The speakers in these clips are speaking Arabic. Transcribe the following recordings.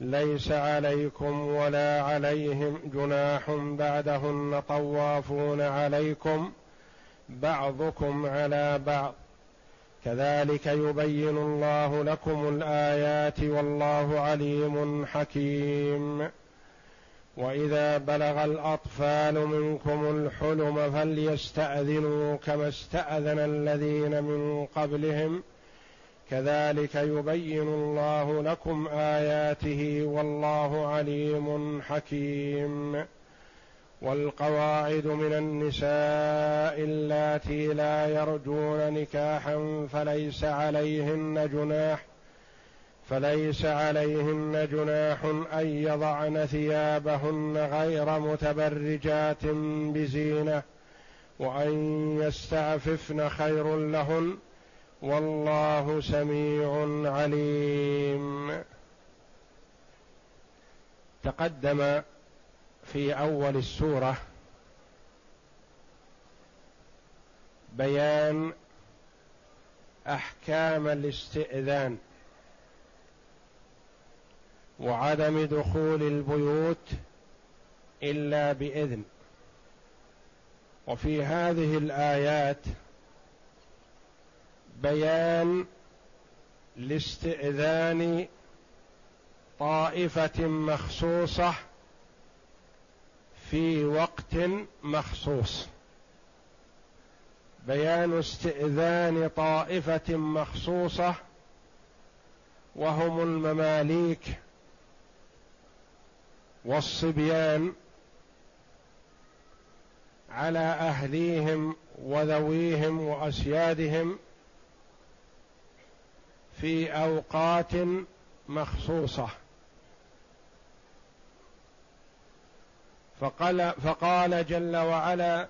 ليس عليكم ولا عليهم جناح بعدهن طوافون عليكم بعضكم على بعض. كذلك يبين الله لكم الآيات والله عليم حكيم. وإذا بلغ الأطفال منكم الحلم فليستأذنوا كما استأذن الذين من قبلهم كذلك يبين الله لكم آياته والله عليم حكيم. والقواعد من النساء اللاتي لا يرجون نكاحا فليس عليهن جناح فليس عليهن جناح أن يضعن ثيابهن غير متبرجات بزينة وأن يستعففن خير لهن والله سميع عليم. تقدم في أول السورة بيان أحكام الاستئذان وعدم دخول البيوت إلا بإذن. وفي هذه الآيات بيان لاستئذان طائفة مخصوصة في وقت مخصوص. بيان استئذان طائفة مخصوصة وهم المماليك والصبيان على أهليهم وذويهم وأسيادهم في أوقات مخصوصة. فقال, فقال جل وعلا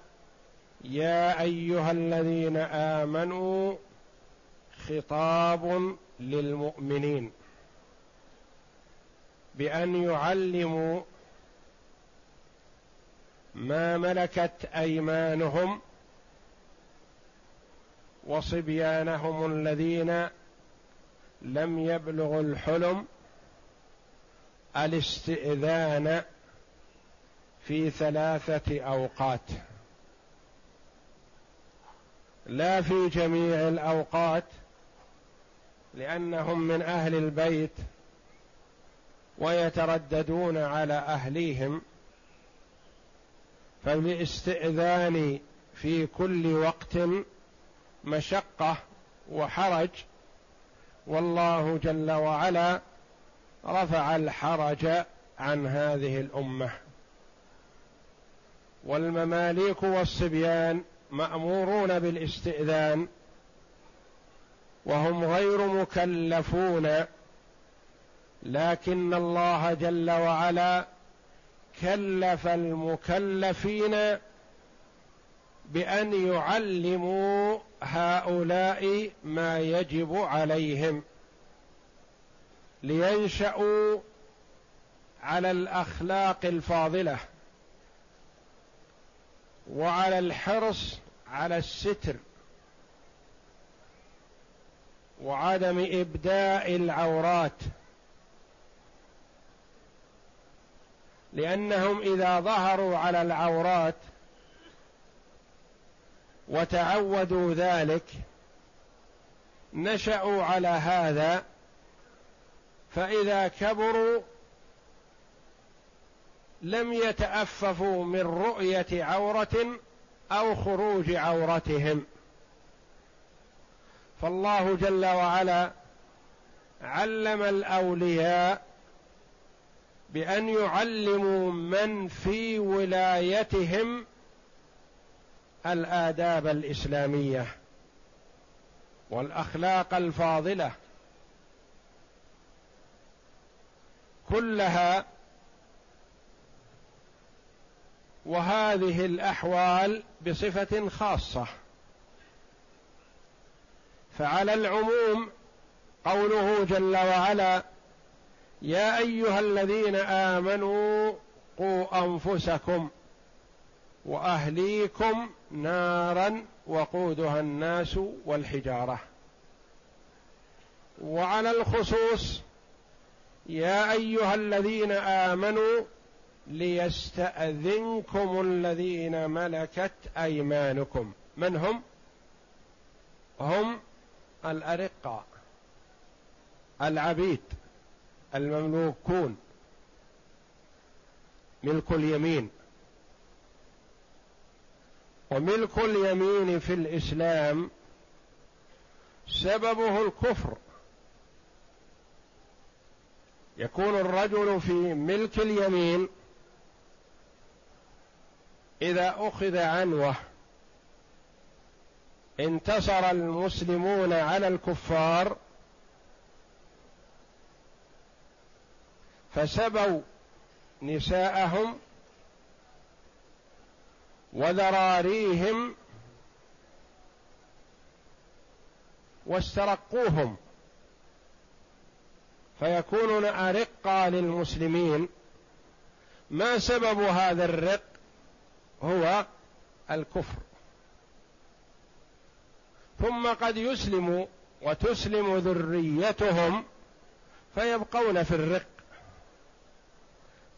يا أيها الذين آمنوا خطاب للمؤمنين بأن يعلموا ما ملكت أيمانهم وصبيانهم الذين لم يبلغ الحلم الاستئذان في ثلاثة أوقات. لا في جميع الأوقات لأنهم من أهل البيت ويترددون على أهليهم فالاستئذان في كل وقت مشقة وحرج. والله جل وعلا رفع الحرج عن هذه الأمة. والمماليك والصبيان مأمورون بالاستئذان وهم غير مكلفون لكن الله جل وعلا كلف المكلفين بأن يعلموا هؤلاء ما يجب عليهم لينشأوا على الأخلاق الفاضلة وعلى الحرص على الستر وعدم إبداء العورات لأنهم إذا ظهروا على العورات وتعودوا ذلك نشأوا على هذا فإذا كبروا لم يتأففوا من رؤية عورة أو خروج عورتهم. فالله جل وعلا علم الأولياء بأن يعلموا من في ولايتهم الآداب الإسلامية والأخلاق الفاضلة كلها وهذه الأحوال بصفة خاصة. فعلى العموم قوله جل وعلا يا أيها الذين آمنوا قوا أنفسكم وأهليكم نارا وقودها الناس والحجارة. وعلى الخصوص يا أيها الذين آمنوا ليستأذنكم الذين ملكت أيمانكم. من هم؟ هم الأرقاء العبيد المملوكون ملك اليمين. وملك اليمين في الإسلام سببه الكفر. يكون الرجل في ملك اليمين إذا أخذ عنوة. انتصر المسلمون على الكفار فسبوا نساءهم وذراريهم واسترقوهم فيكونون أرقا للمسلمين. ما سبب هذا الرق؟ هو الكفر. ثم قد يسلم وتسلم ذريتهم فيبقون في الرق.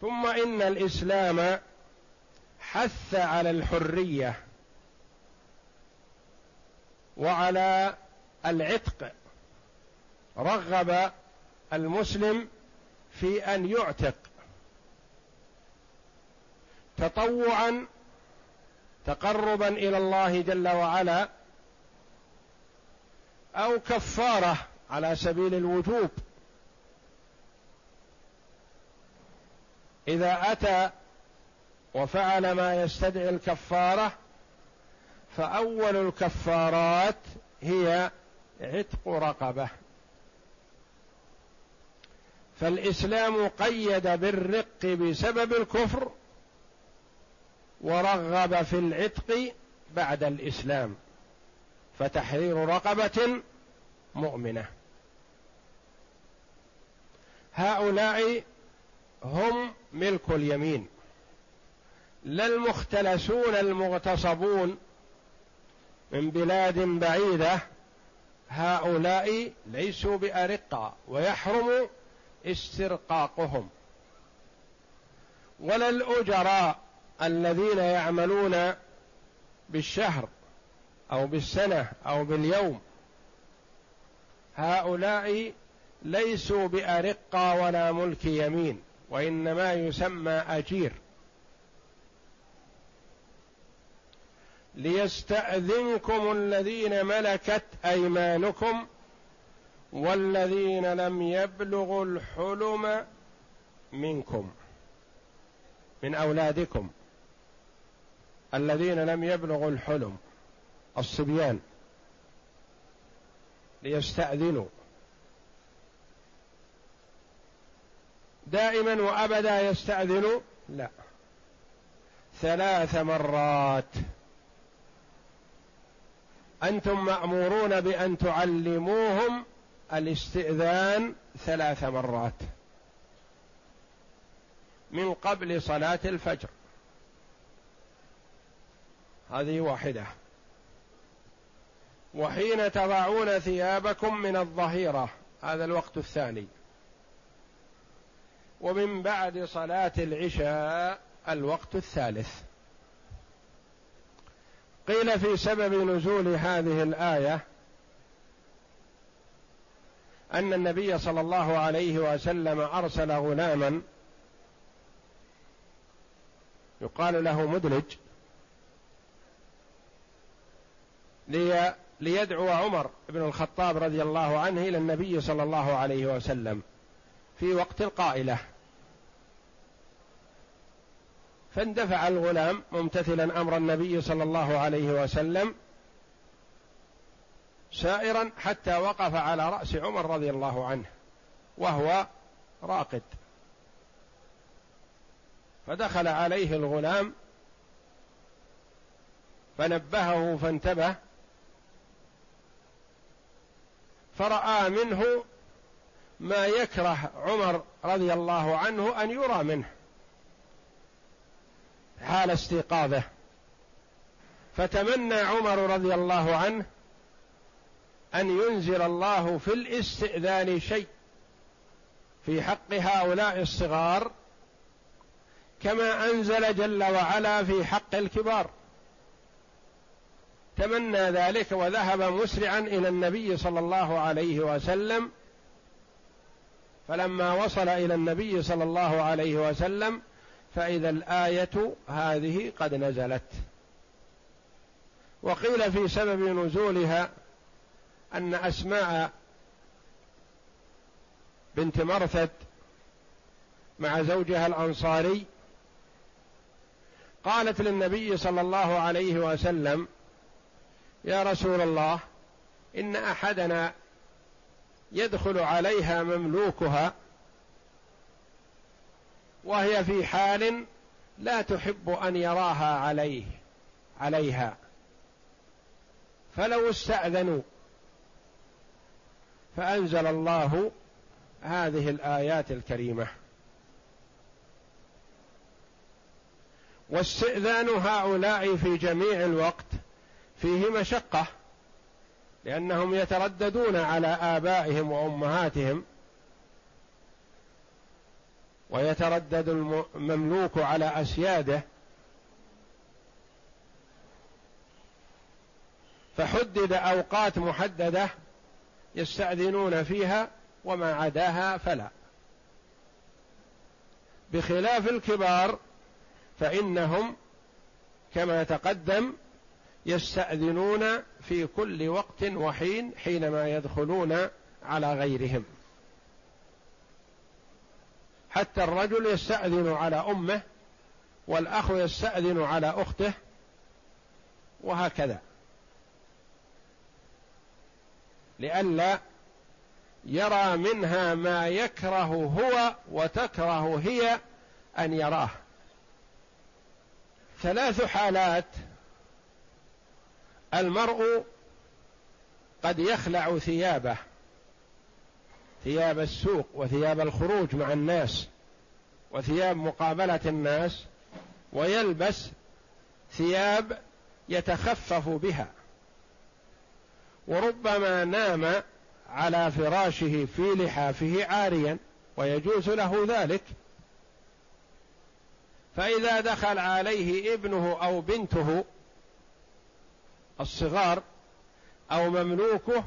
ثم إن الإسلام حث على الحرية وعلى العتق. رغب المسلم في أن يعتق. تطوعا تقربا إلى الله جل وعلا أو كفارة على سبيل الوجوب. إذا أتى وفعل ما يستدعي الكفارة فأول الكفارات هي عتق رقبة. فالإسلام قيد بالرق بسبب الكفر ورغب في العتق بعد الإسلام فتحرير رقبة مؤمنة. هؤلاء هم ملك اليمين. لا المختلسون المغتصبون من بلاد بعيدة هؤلاء ليسوا بارقه ويحرم استرقاقهم. ولا الأجراء الذين يعملون بالشهر أو بالسنة أو باليوم. هؤلاء ليسوا بارقه ولا ملك يمين وإنما يسمى أجير. ليستأذنكم الذين ملكت أيمانكم والذين لم يبلغوا الحلم منكم من أولادكم الذين لم يبلغوا الحلم الصبيان. ليستأذنوا. دائما وابدا يستأذنوا؟ لا. ثلاث مرات. أنتم مأمورون بأن تعلموهم الاستئذان ثلاث مرات. من قبل صلاة الفجر. هذه واحدة. وحين تضعون ثيابكم من الظهيرة. هذا الوقت الثاني. ومن بعد صلاة العشاء الوقت الثالث. قيل في سبب نزول هذه الآية أن النبي صلى الله عليه وسلم أرسل غلاما يقال له مدلج ليدعو عمر بن الخطاب رضي الله عنه إلى النبي صلى الله عليه وسلم في وقت القائلة. فاندفع الغلام ممتثلا أمر النبي صلى الله عليه وسلم سائرا حتى وقف على رأس عمر رضي الله عنه وهو راقد. فدخل عليه الغلام فنبهه فانتبه فرأى منه ما يكره عمر رضي الله عنه أن يرى منه. حال استيقاظه. فتمنى عمر رضي الله عنه أن ينزل الله في الاستئذان شيء في حق هؤلاء الصغار كما أنزل جل وعلا في حق الكبار. تمنى ذلك وذهب مسرعا إلى النبي صلى الله عليه وسلم. فلما وصل إلى النبي صلى الله عليه وسلم فإذا الآية هذه قد نزلت. وقيل في سبب نزولها أن أسماء بنت مرثد مع زوجها الأنصاري قالت للنبي صلى الله عليه وسلم يا رسول الله إن أحدنا يدخل عليها مملوكها وهي في حال لا تحب أن يراها عليه عليها. فلو استأذنوا فأنزل الله هذه الآيات الكريمة. واستئذان هؤلاء في جميع الوقت فيه مشقة لأنهم يترددون على آبائهم وأمهاتهم ويتردد المملوك على أسياده. فحدد أوقات محددة يستأذنون فيها وما عداها فلا. بخلاف الكبار فإنهم كما تقدم يستأذنون في كل وقت وحين حينما يدخلون على غيرهم. حتى الرجل يستأذن على أمه والأخ يستأذن على أخته وهكذا. لئلا يرى منها ما يكره هو وتكره هي أن يراه. ثلاث حالات المرء قد يخلع ثيابه. ثياب السوق وثياب الخروج مع الناس وثياب مقابلة الناس ويلبس ثياب يتخفف بها. وربما نام على فراشه في لحافه عاريا ويجوز له ذلك. فإذا دخل عليه ابنه أو بنته الصغار أو مملوكه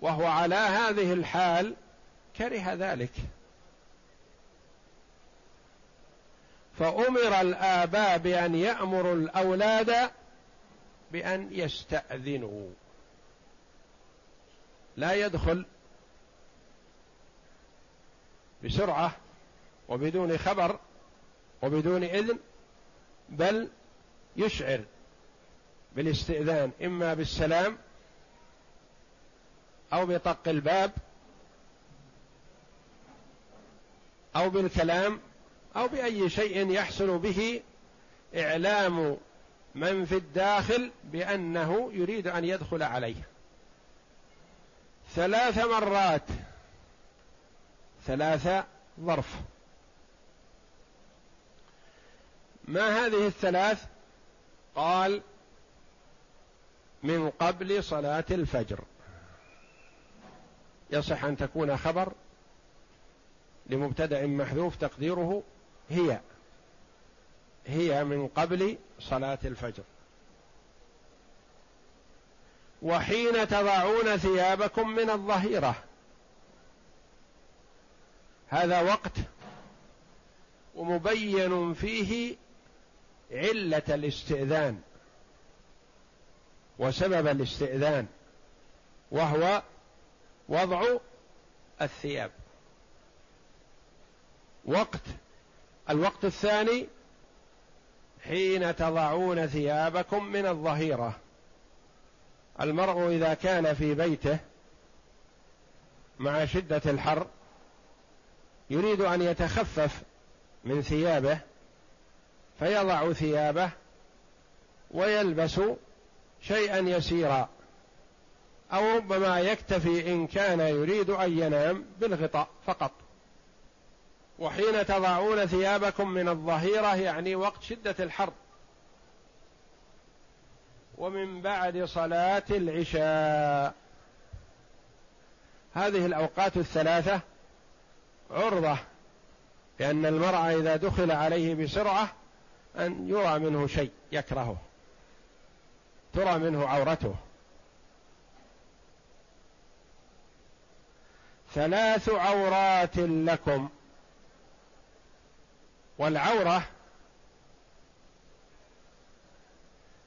وهو على هذه الحال كره ذلك. فأمر الاباء بان يأمروا الأولاد بأن يستأذنوا. لا يدخل بسرعة وبدون خبر وبدون إذن بل يشعر بالاستئذان إما بالسلام أو بطق الباب أو بالكلام أو بأي شيء يحصل به إعلام من في الداخل بأنه يريد أن يدخل عليه. ثلاث مرات. ثلاث ظرف. ما هذه الثلاث؟ قال من قبل صلاة الفجر. يصح أن تكون خبر لمبتدأ محذوف تقديره هي هي من قبل صلاة الفجر. وحين تضعون ثيابكم من الظهيرة. هذا وقت ومبين فيه علة الاستئذان وسبب الاستئذان وهو وضع الثياب. وقت الوقت الثاني حين تضعون ثيابكم من الظهيرة. المرء إذا كان في بيته مع شدة الحر يريد أن يتخفف من ثيابه فيضع ثيابه ويلبس شيئا يسيرا. أو ربما يكتفي إن كان يريد أن ينام بالغطاء فقط. وحين تضعون ثيابكم من الظهيرة يعني وقت شدة الحر. ومن بعد صلاة العشاء. هذه الأوقات الثلاثة عرضة لأن المرء إذا دخل عليه بسرعة أن يرى منه شيء يكرهه ترى منه عورته. ثلاث عورات لكم. والعورة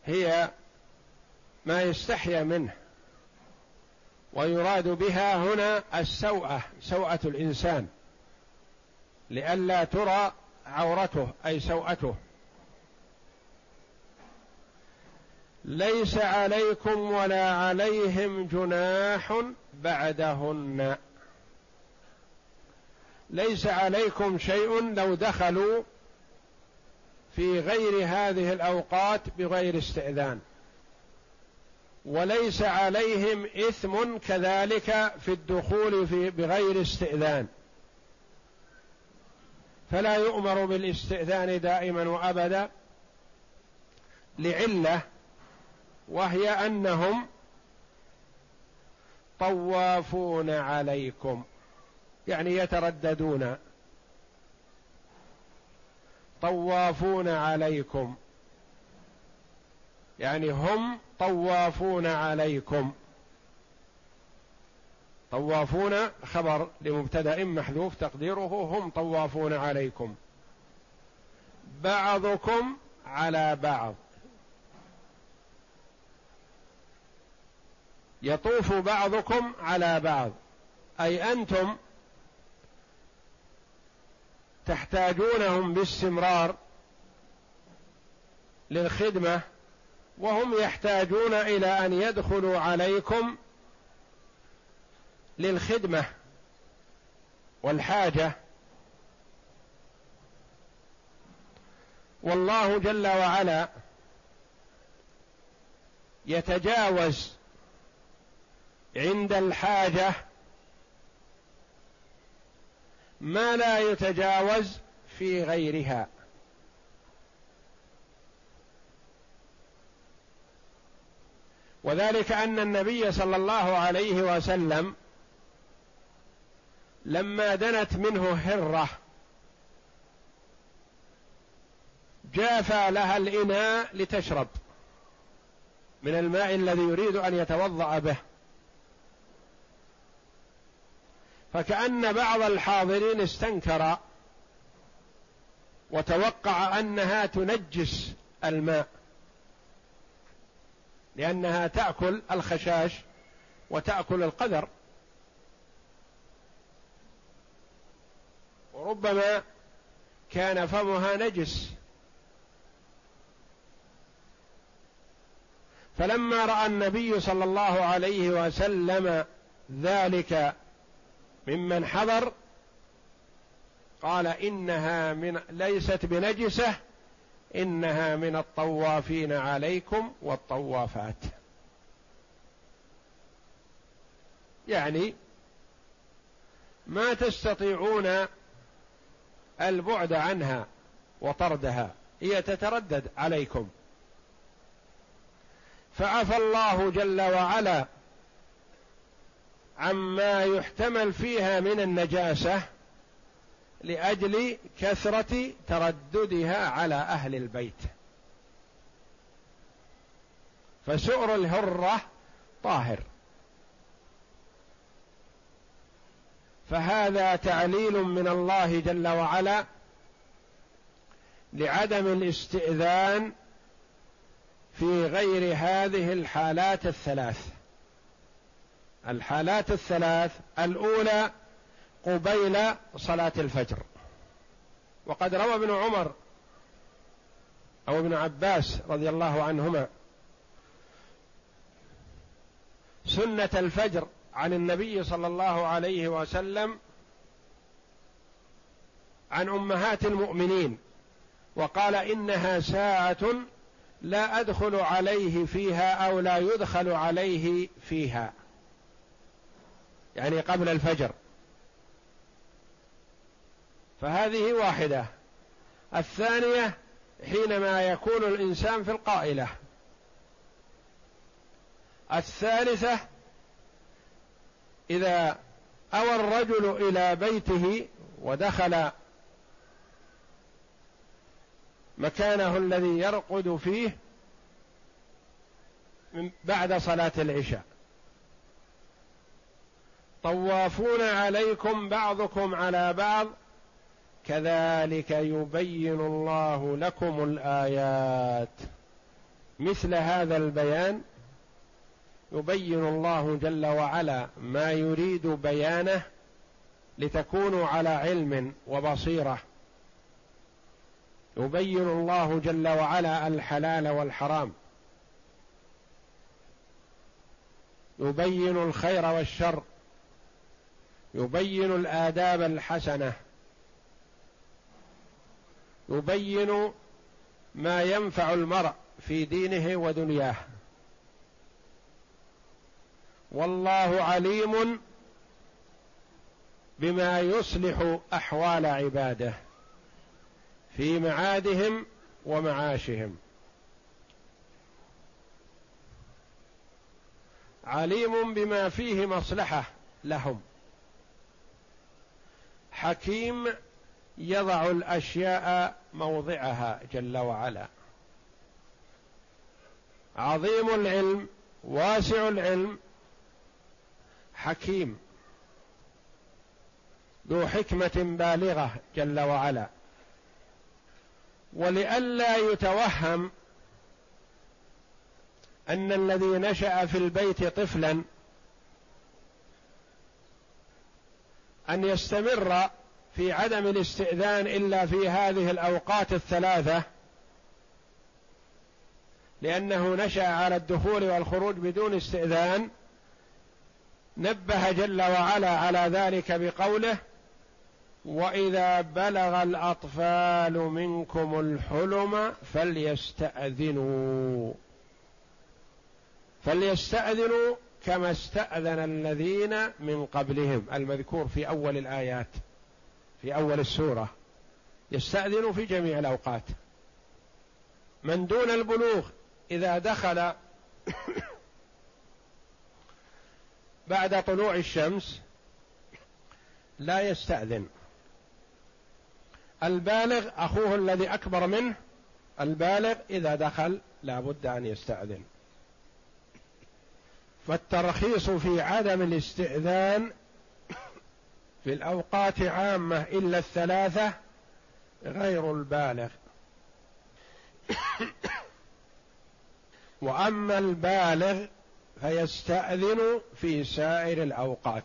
هي ما يستحيا منه ويراد بها هنا السوءة سوءة الإنسان لئلا ترى عورته أي سوءته. ليس عليكم ولا عليهم جناح بعدهن. ليس عليكم شيء لو دخلوا في غير هذه الأوقات بغير استئذان. وليس عليهم إثم كذلك في الدخول في بغير استئذان. فلا يؤمر بالاستئذان دائما وأبدا لعلة وهي أنهم طوافون عليكم. يعني يترددون. طوافون عليكم. يعني هم طوافون عليكم. طوافون خبر لمبتدأ محذوف تقديره هم طوافون عليكم. بعضكم على بعض. يطوف بعضكم على بعض. أي أنتم تحتاجونهم باستمرار للخدمة وهم يحتاجون إلى أن يدخلوا عليكم للخدمة والحاجة. والله جل وعلا يتجاوز عند الحاجة ما لا يتجاوز في غيرها. وذلك أن النبي صلى الله عليه وسلم لما دنت منه هره جافى لها الإناء لتشرب من الماء الذي يريد أن يتوضأ به. فكأن بعض الحاضرين استنكر وتوقع أنها تنجس الماء لأنها تأكل الخشاش وتأكل القدر. وربما كان فمها نجس. فلما رأى النبي صلى الله عليه وسلم ذلك ممن حضر قال إنها من ليست بنجسة إنها من الطوافين عليكم والطوافات. يعني ما تستطيعون البعد عنها وطردها هي تتردد عليكم. فعفى الله جل وعلا عما يحتمل فيها من النجاسة لأجل كثرة ترددها على أهل البيت. فسؤر الهرة طاهر. فهذا تعليل من الله جل وعلا لعدم الاستئذان في غير هذه الحالات الثلاث. الحالات الثلاث الأولى قبيل صلاة الفجر. وقد روى ابن عمر أو ابن عباس رضي الله عنهما سنة الفجر عن النبي صلى الله عليه وسلم عن أمهات المؤمنين وقال إنها ساعة لا أدخل عليه فيها أو لا يدخل عليه فيها. يعني قبل الفجر. فهذه واحدة. الثانية حينما يكون الإنسان في القائلة. الثالثة إذا أوى الرجل إلى بيته ودخل مكانه الذي يرقد فيه من بعد صلاة العشاء. طوافون عليكم بعضكم على بعض كذلك يبين الله لكم الآيات. مثل هذا البيان يبين الله جل وعلا ما يريد بيانه لتكونوا على علم وبصيرة. يبين الله جل وعلا الحلال والحرام. يبين الخير والشر. يبين الآداب الحسنة. يبين ما ينفع المرء في دينه ودنياه. والله عليم بما يصلح أحوال عباده في معادهم ومعاشهم. عليم بما فيه مصلحة لهم. حكيم يضع الأشياء موضعها جل وعلا. عظيم العلم واسع العلم حكيم. ذو حكمة بالغة جل وعلا. ولئلا يتوهم أن الذي نشأ في البيت طفلا أن يستمر في عدم الاستئذان إلا في هذه الأوقات الثلاثة لأنه نشأ على الدخول والخروج بدون استئذان نبه جل وعلا على ذلك بقوله وإذا بلغ الأطفال منكم الحلم فليستأذنوا. فليستأذنوا كما استأذن الذين من قبلهم المذكور في أول الآيات في أول السورة يستأذن في جميع الأوقات. من دون البلوغ إذا دخل بعد طلوع الشمس لا يستأذن. البالغ أخوه الذي أكبر منه البالغ إذا دخل لا بد أن يستأذن. فالترخيص في عدم الاستئذان في الأوقات عامة إلا الثلاثة غير البالغ. وأما البالغ فيستأذن في سائر الأوقات.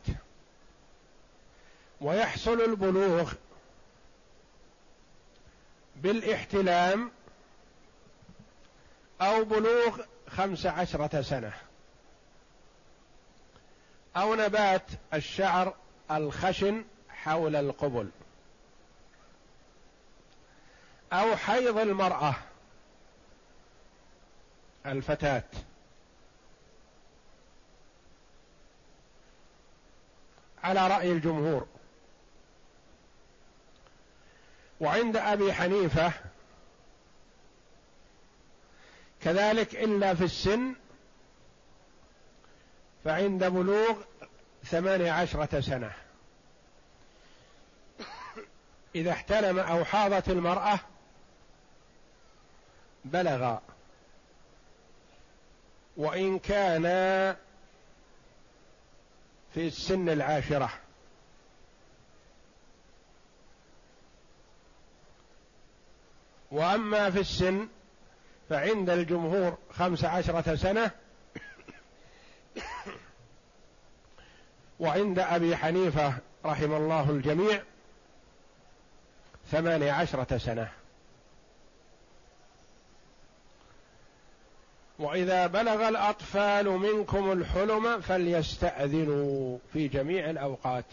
ويحصل البلوغ بالإحتلام أو بلوغ خمس عشرة سنة. أو نبات الشعر الخشن حول القبل. أو حيض المرأة الفتاة. على رأي الجمهور. وعند أبي حنيفة كذلك إلا في السن فعند بلوغ ثمان عشرة سنة. إذا احتلم أو حاضت المرأة بلغ. وإن كان في السن العاشرة. وأما في السن فعند الجمهور خمس عشرة سنة وعند أبي حنيفة رحم الله الجميع ثماني عشرة سنة. وإذا بلغ الأطفال منكم الحلم فليستأذنوا في جميع الأوقات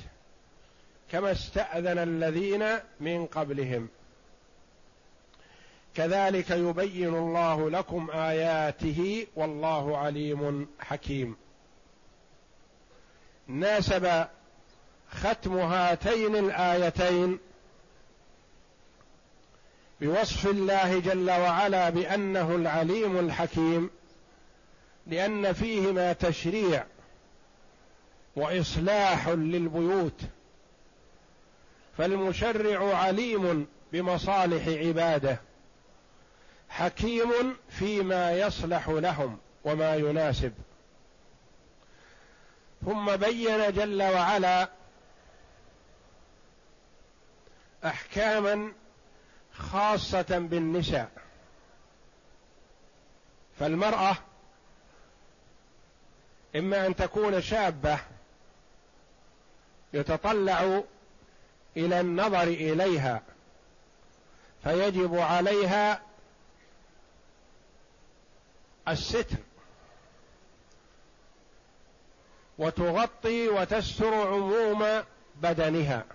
كما استأذن الذين من قبلهم. كذلك يبين الله لكم آياته والله عليم حكيم. ناسب ختم هاتين الآيتين بوصف الله جل وعلا بأنه العليم الحكيم لأن فيهما تشريع وإصلاح للبيوت. فالمشرع عليم بمصالح عباده حكيم فيما يصلح لهم وما يناسب. ثم بين جل وعلا أحكاما خاصة بالنساء. فالمرأة إما أن تكون شابة يتطلع إلى النظر إليها فيجب عليها الستر. وتغطي وتستر عموم بدنها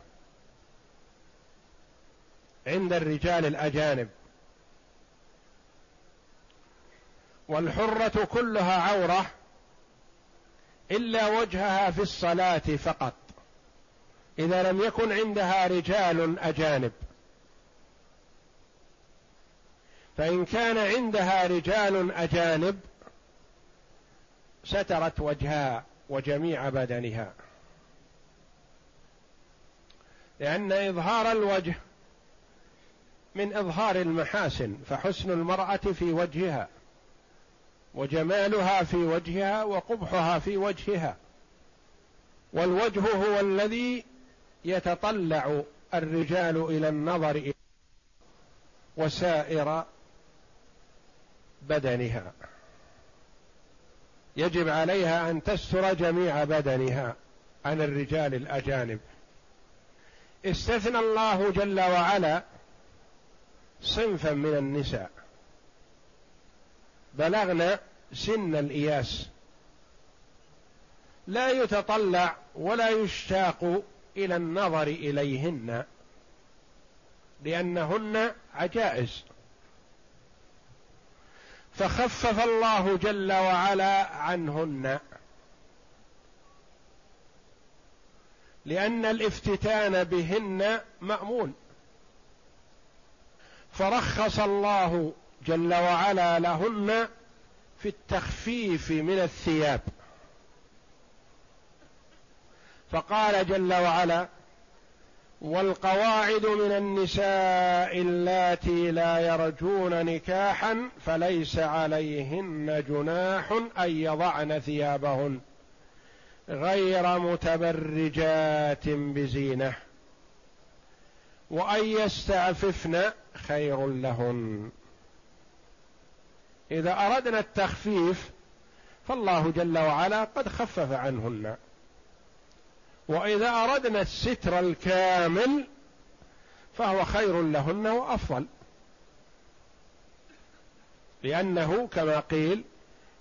عند الرجال الأجانب. والحرة كلها عورة إلا وجهها في الصلاة فقط. إذا لم يكن عندها رجال أجانب. فإن كان عندها رجال أجانب سترت وجهها. وجميع بدنها. لأن إظهار الوجه من إظهار المحاسن فحسن المرأة في وجهها وجمالها في وجهها وقبحها في وجهها. والوجه هو الذي يتطلع الرجال إلى النظر وسائر بدنها. يجب عليها أن تستر جميع بدنها عن الرجال الأجانب. استثنى الله جل وعلا صنفا من النساء. بلغنا سن الإياس. لا يتطلع ولا يشتاق إلى النظر إليهن لأنهن عجائز. فخفف الله جل وعلا عنهن. لأن الافتتان بهن مأمون. فرخص الله جل وعلا لهن في التخفيف من الثياب. فقال جل وعلا والقواعد من النساء اللاتي لا يرجون نكاحا فليس عليهن جناح أن يضعن ثيابهن غير متبرجات بزينة. وأن يستعففن خير لهن. إذا أردنا التخفيف فالله جل وعلا قد خفف عنهن. وإذا أردنا الستر الكامل فهو خير لهن وأفضل. لأنه كما قيل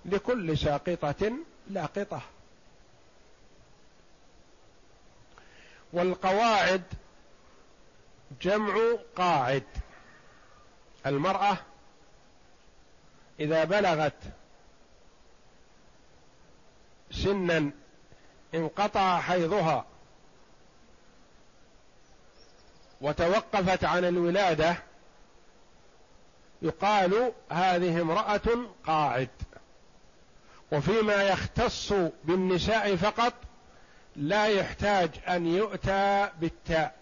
لكل ساقطة لاقطة. والقواعد جمع قاعد. المرأة إذا بلغت سنا انقطع حيضها وتوقفت عن الولادة يقال هذه امرأة قاعد. وفيما يختص بالنساء فقط لا يحتاج أن يؤتى بالتاء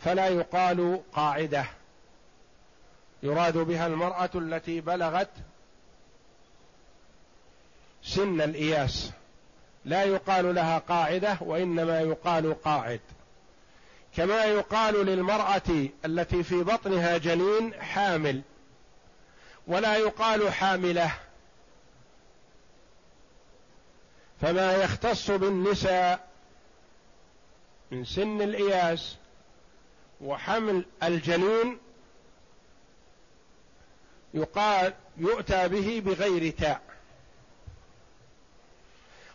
فلا يقال قاعدة. يراد بها المرأة التي بلغت سن الإياس. لا يقال لها قاعدة وإنما يقال قاعد. كما يقال للمرأة التي في بطنها جنين حامل ولا يقال حاملة. فما يختص بالنساء من سن الإياس وحمل الجنين يقال يؤتى به بغير تاء.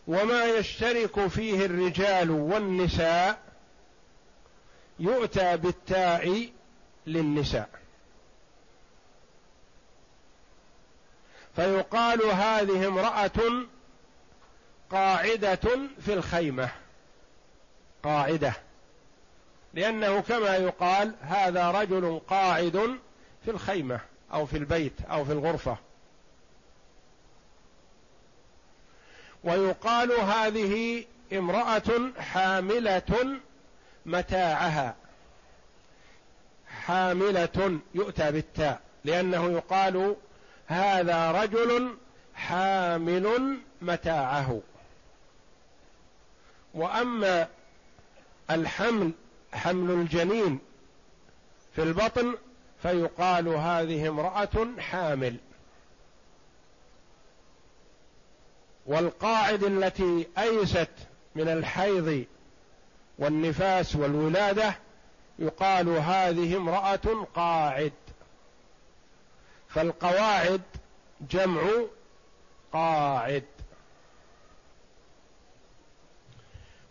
وما يشترك فيه الرجال والنساء يؤتى بالتاء للنساء. فيقال هذه امرأة قاعدة في الخيمة. قاعدة. لأنه كما يقال هذا رجل قاعد في الخيمة أو في البيت أو في الغرفة. ويقال هذه امرأة حاملة متاعها. حاملة يؤتى بالتاء لأنه يقال هذا رجل حامل متاعه. وأما الحمل حمل الجنين في البطن فيقال هذه امرأة حامل. والقاعد التي أيست من الحيض والنفاس والولادة يقال هذه امرأة قاعد. فالقواعد جمع قاعد.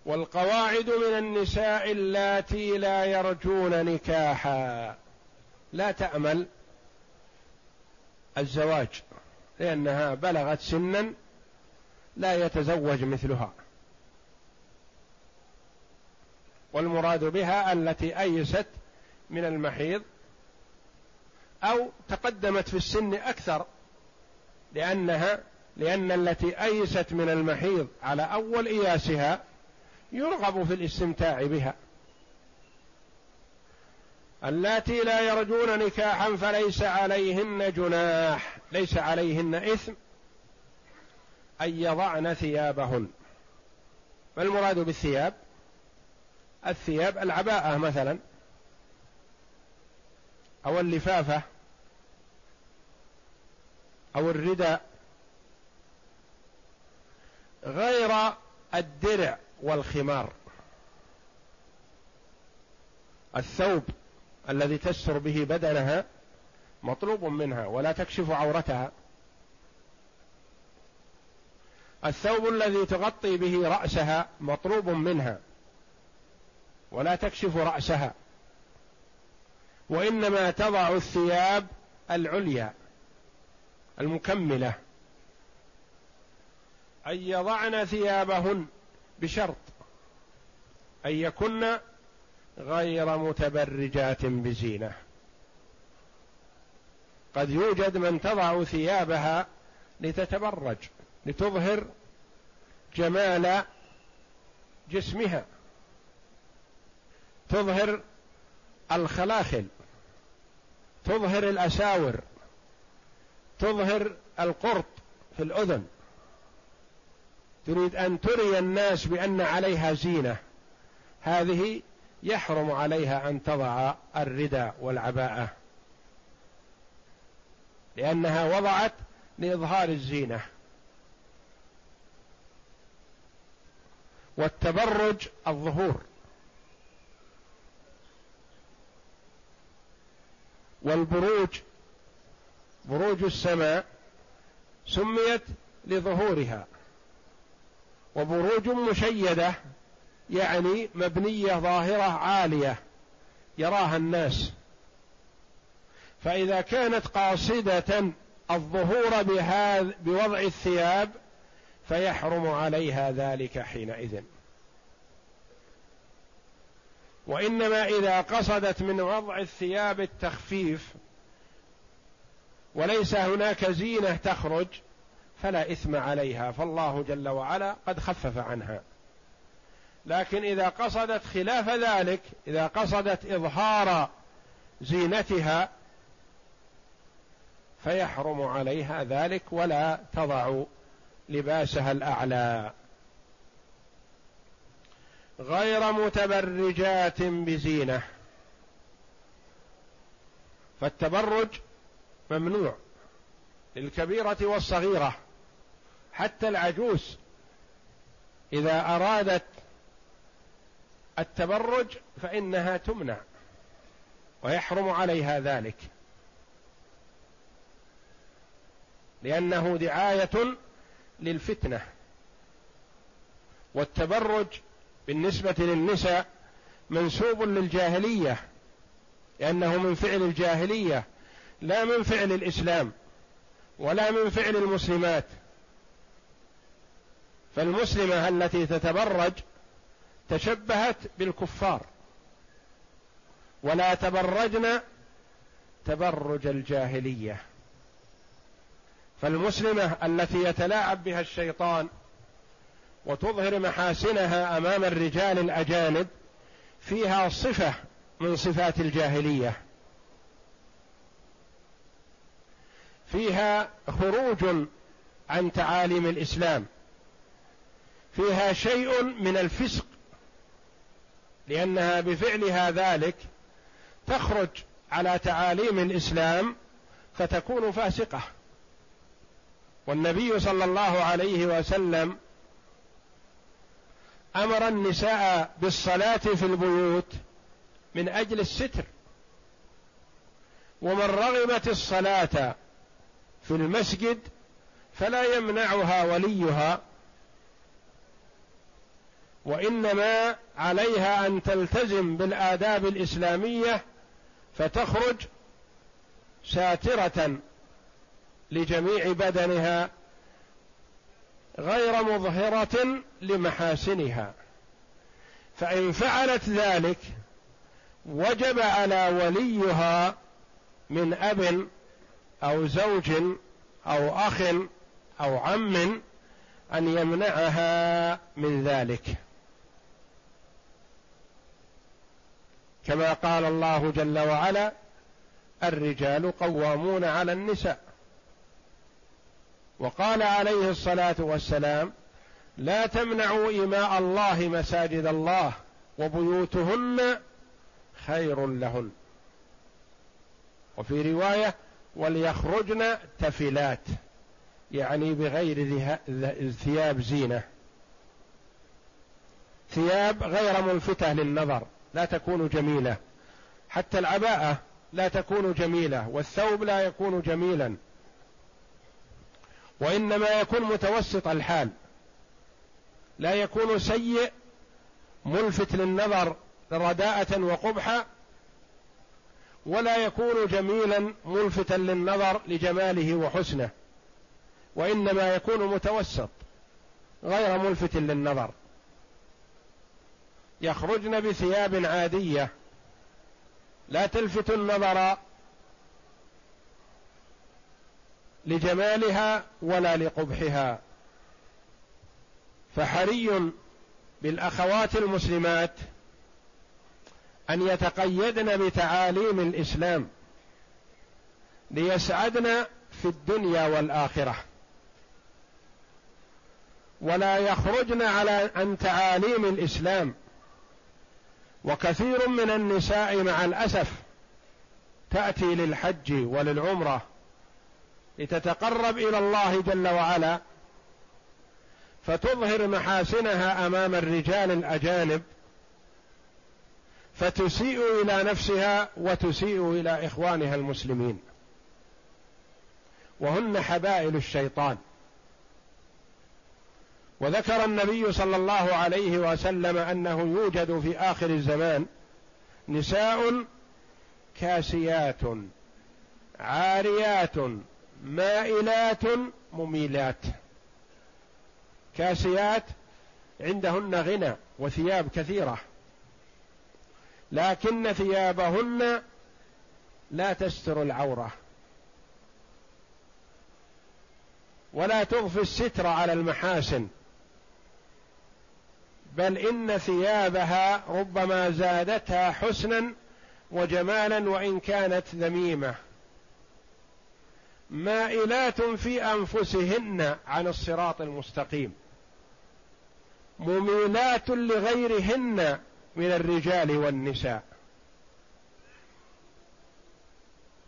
والقواعد من النساء اللاتي لا يرجون نكاحا. لا تأمل الزواج لأنها بلغت سنا لا يتزوج مثلها. والمراد بها التي أيست من المحيض أو تقدمت في السن أكثر لأنها لأن التي أيست من المحيض على أول إياسها يرغب في الاستمتاع بها. اللاتي لا يرجون نكاحا فليس عليهن جناح ليس عليهن إثم أن يضعن ثيابهن. ما المراد بالثياب؟ الثياب العباءة مثلا. أو اللفافة. أو الرداء. غير الدرع والخمار. الثوب الذي تستر به بدنها مطلوب منها ولا تكشف عورتها. الثوب الذي تغطي به رأسها مطلوب منها ولا تكشف رأسها وإنما تضع الثياب العليا المكملة أن يضعن ثيابهن بشرط أن يكن غير متبرجات بزينة. قد يوجد من تضع ثيابها لتتبرج. لتظهر جمال جسمها تظهر الخلاخل تظهر الأساور تظهر القرط في الأذن. تريد أن تري الناس بأن عليها زينة. هذه يحرم عليها أن تضع الرداء والعباءه لأنها وضعت لإظهار الزينة. والتبرج الظهور. والبروج بروج السماء سميت لظهورها. وبروج مشيدة يعني مبنية ظاهرة عالية يراها الناس. فإذا كانت قاصدة الظهور بوضع الثياب فيحرم عليها ذلك حينئذ. وإنما إذا قصدت من وضع الثياب التخفيف وليس هناك زينة تخرج فلا إثم عليها فالله جل وعلا قد خفف عنها. لكن إذا قصدت خلاف ذلك إذا قصدت إظهار زينتها فيحرم عليها ذلك ولا تضع لباسها الأعلى. غير متبرجات بزينة. فالتبرج ممنوع للكبيرة والصغيرة حتى العجوز. إذا أرادت التبرج فإنها تمنع ويحرم عليها ذلك. لأنه دعاية للفتنة والتبرج بالنسبة للنساء منسوب للجاهلية لأنه من فعل الجاهلية لا من فعل الإسلام ولا من فعل المسلمات. فالمسلمة التي تتبرج تشبهت بالكفار. ولا تبرجن تبرج الجاهلية. فالمسلمة التي يتلاعب بها الشيطان وتظهر محاسنها أمام الرجال الأجانب فيها صفة من صفات الجاهلية. فيها خروج عن تعاليم الإسلام. فيها شيء من الفسق لأنها بفعلها ذلك تخرج على تعاليم الإسلام فتكون فاسقة. والنبي صلى الله عليه وسلم أمر النساء بالصلاة في البيوت من أجل الستر. ومن رغبت الصلاة في المسجد فلا يمنعها وليها وإنما عليها أن تلتزم بالآداب الإسلامية فتخرج ساترة لجميع بدنها غير مظهرة لمحاسنها. فإن فعلت ذلك وجب على وليها من أب أو زوج أو أخ أو عم أن يمنعها من ذلك. كما قال الله جل وعلا الرجال قوامون على النساء. وقال عليه الصلاة والسلام لا تمنعوا إماء الله مساجد الله وبيوتهن خير لهن. وفي رواية وليخرجن تفلات يعني بغير ثياب زينة. ثياب غير ملفتة للنظر لا تكون جميلة. حتى العباءة لا تكون جميلة والثوب لا يكون جميلا. وإنما يكون متوسط الحال. لا يكون سيء ملفت للنظر رداءة وقبحا ولا يكون جميلا ملفتا للنظر لجماله وحسنه وإنما يكون متوسط غير ملفت للنظر. يخرجن بثياب عادية لا تلفت النظر لجمالها ولا لقبحها. فحري بالأخوات المسلمات أن يتقيدن بتعاليم الإسلام ليسعدن في الدنيا والآخرة. ولا يخرجن على عن تعاليم الإسلام. وكثير من النساء مع الأسف تأتي للحج وللعمرة لتتقرب إلى الله جل وعلا فتظهر محاسنها أمام الرجال الأجانب فتسيء إلى نفسها وتسيء إلى إخوانها المسلمين. وهن حبائل الشيطان. وذكر النبي صلى الله عليه وسلم أنه يوجد في آخر الزمان نساء كاسيات عاريات مائلات مميلات. كاسيات عندهن غنى وثياب كثيرة. لكن ثيابهن لا تستر العورة. ولا تضفي الستر على المحاسن. بل إن ثيابها ربما زادتها حسنا وجمالا وإن كانت ذميمة. مائلات في أنفسهن عن الصراط المستقيم. مميلات لغيرهن من الرجال والنساء.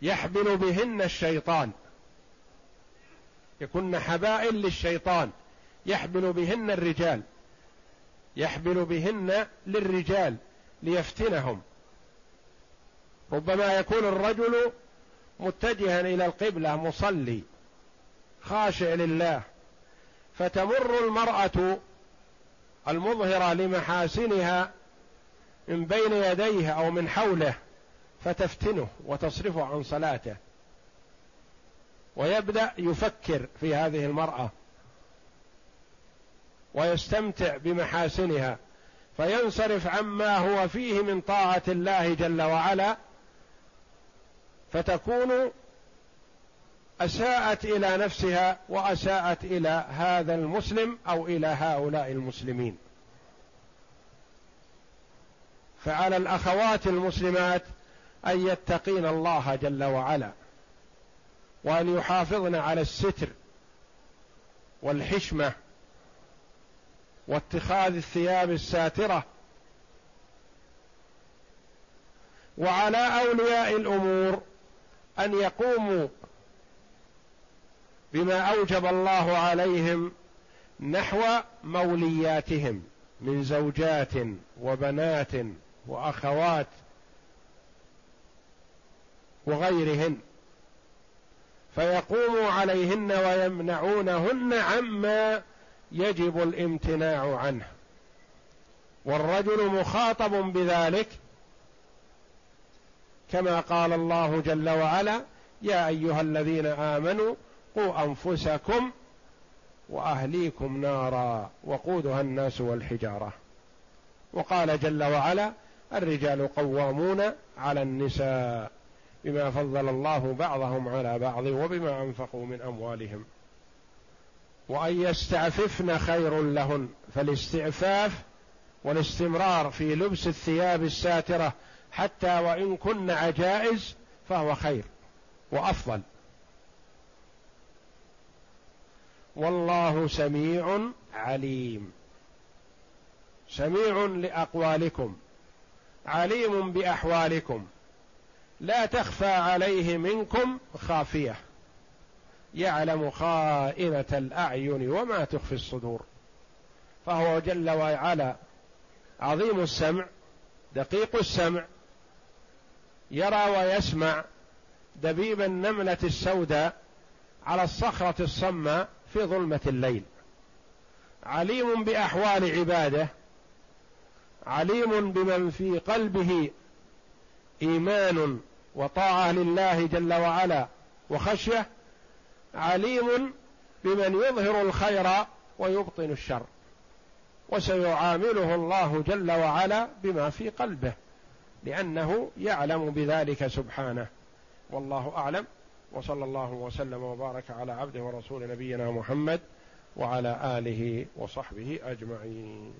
يحبل بهن الشيطان. يكن حبائل للشيطان. يحبل بهن الرجال. يحبل بهن للرجال ليفتنهم. ربما يكون الرجل متجها إلى القبلة مصلي خاشع لله. فتمر المرأة المظهرة لمحاسنها من بين يديه أو من حوله فتفتنه وتصرفه عن صلاته. ويبدأ يفكر في هذه المرأة ويستمتع بمحاسنها فينصرف عما هو فيه من طاعة الله جل وعلا فتكون أساءت إلى نفسها وأساءت إلى هذا المسلم أو إلى هؤلاء المسلمين. فعلى الأخوات المسلمات أن يتقين الله جل وعلا وأن يحافظن على الستر والحشمة واتخاذ الثياب الساترة وعلى أولياء الأمور أن يقوموا بما أوجب الله عليهم نحو مولياتهم من زوجات وبنات وأخوات وغيرهن. فيقوموا عليهن ويمنعونهن عما يجب الامتناع عنه. والرجل مخاطب بذلك كما قال الله جل وعلا يا أيها الذين آمنوا قوا أنفسكم وأهليكم نارا وقودها الناس والحجارة. وقال جل وعلا الرجال قوامون على النساء بما فضل الله بعضهم على بعض وبما أنفقوا من أموالهم. وأن يستعففن خير لهن فالاستعفاف والاستمرار في لبس الثياب الساترة حتى وإن كن عجائز فهو خير وأفضل. والله سميع عليم. سميع لأقوالكم عليم بأحوالكم. لا تخفى عليه منكم خافية. يعلم خائنة الأعين وما تخفي الصدور. فهو جل وعلا عظيم السمع دقيق السمع يرى ويسمع دبيب النملة السوداء على الصخرة الصماء في ظلمة الليل. عليم بأحوال عباده عليم بمن في قلبه إيمان وطاعة لله جل وعلا وخشية عليم بمن يظهر الخير ويبطن الشر. وسيعامله الله جل وعلا بما في قلبه. لأنه يعلم بذلك سبحانه. والله أعلم. وصلى الله وسلم وبارك على عبده ورسول نبينا محمد وعلى آله وصحبه أجمعين.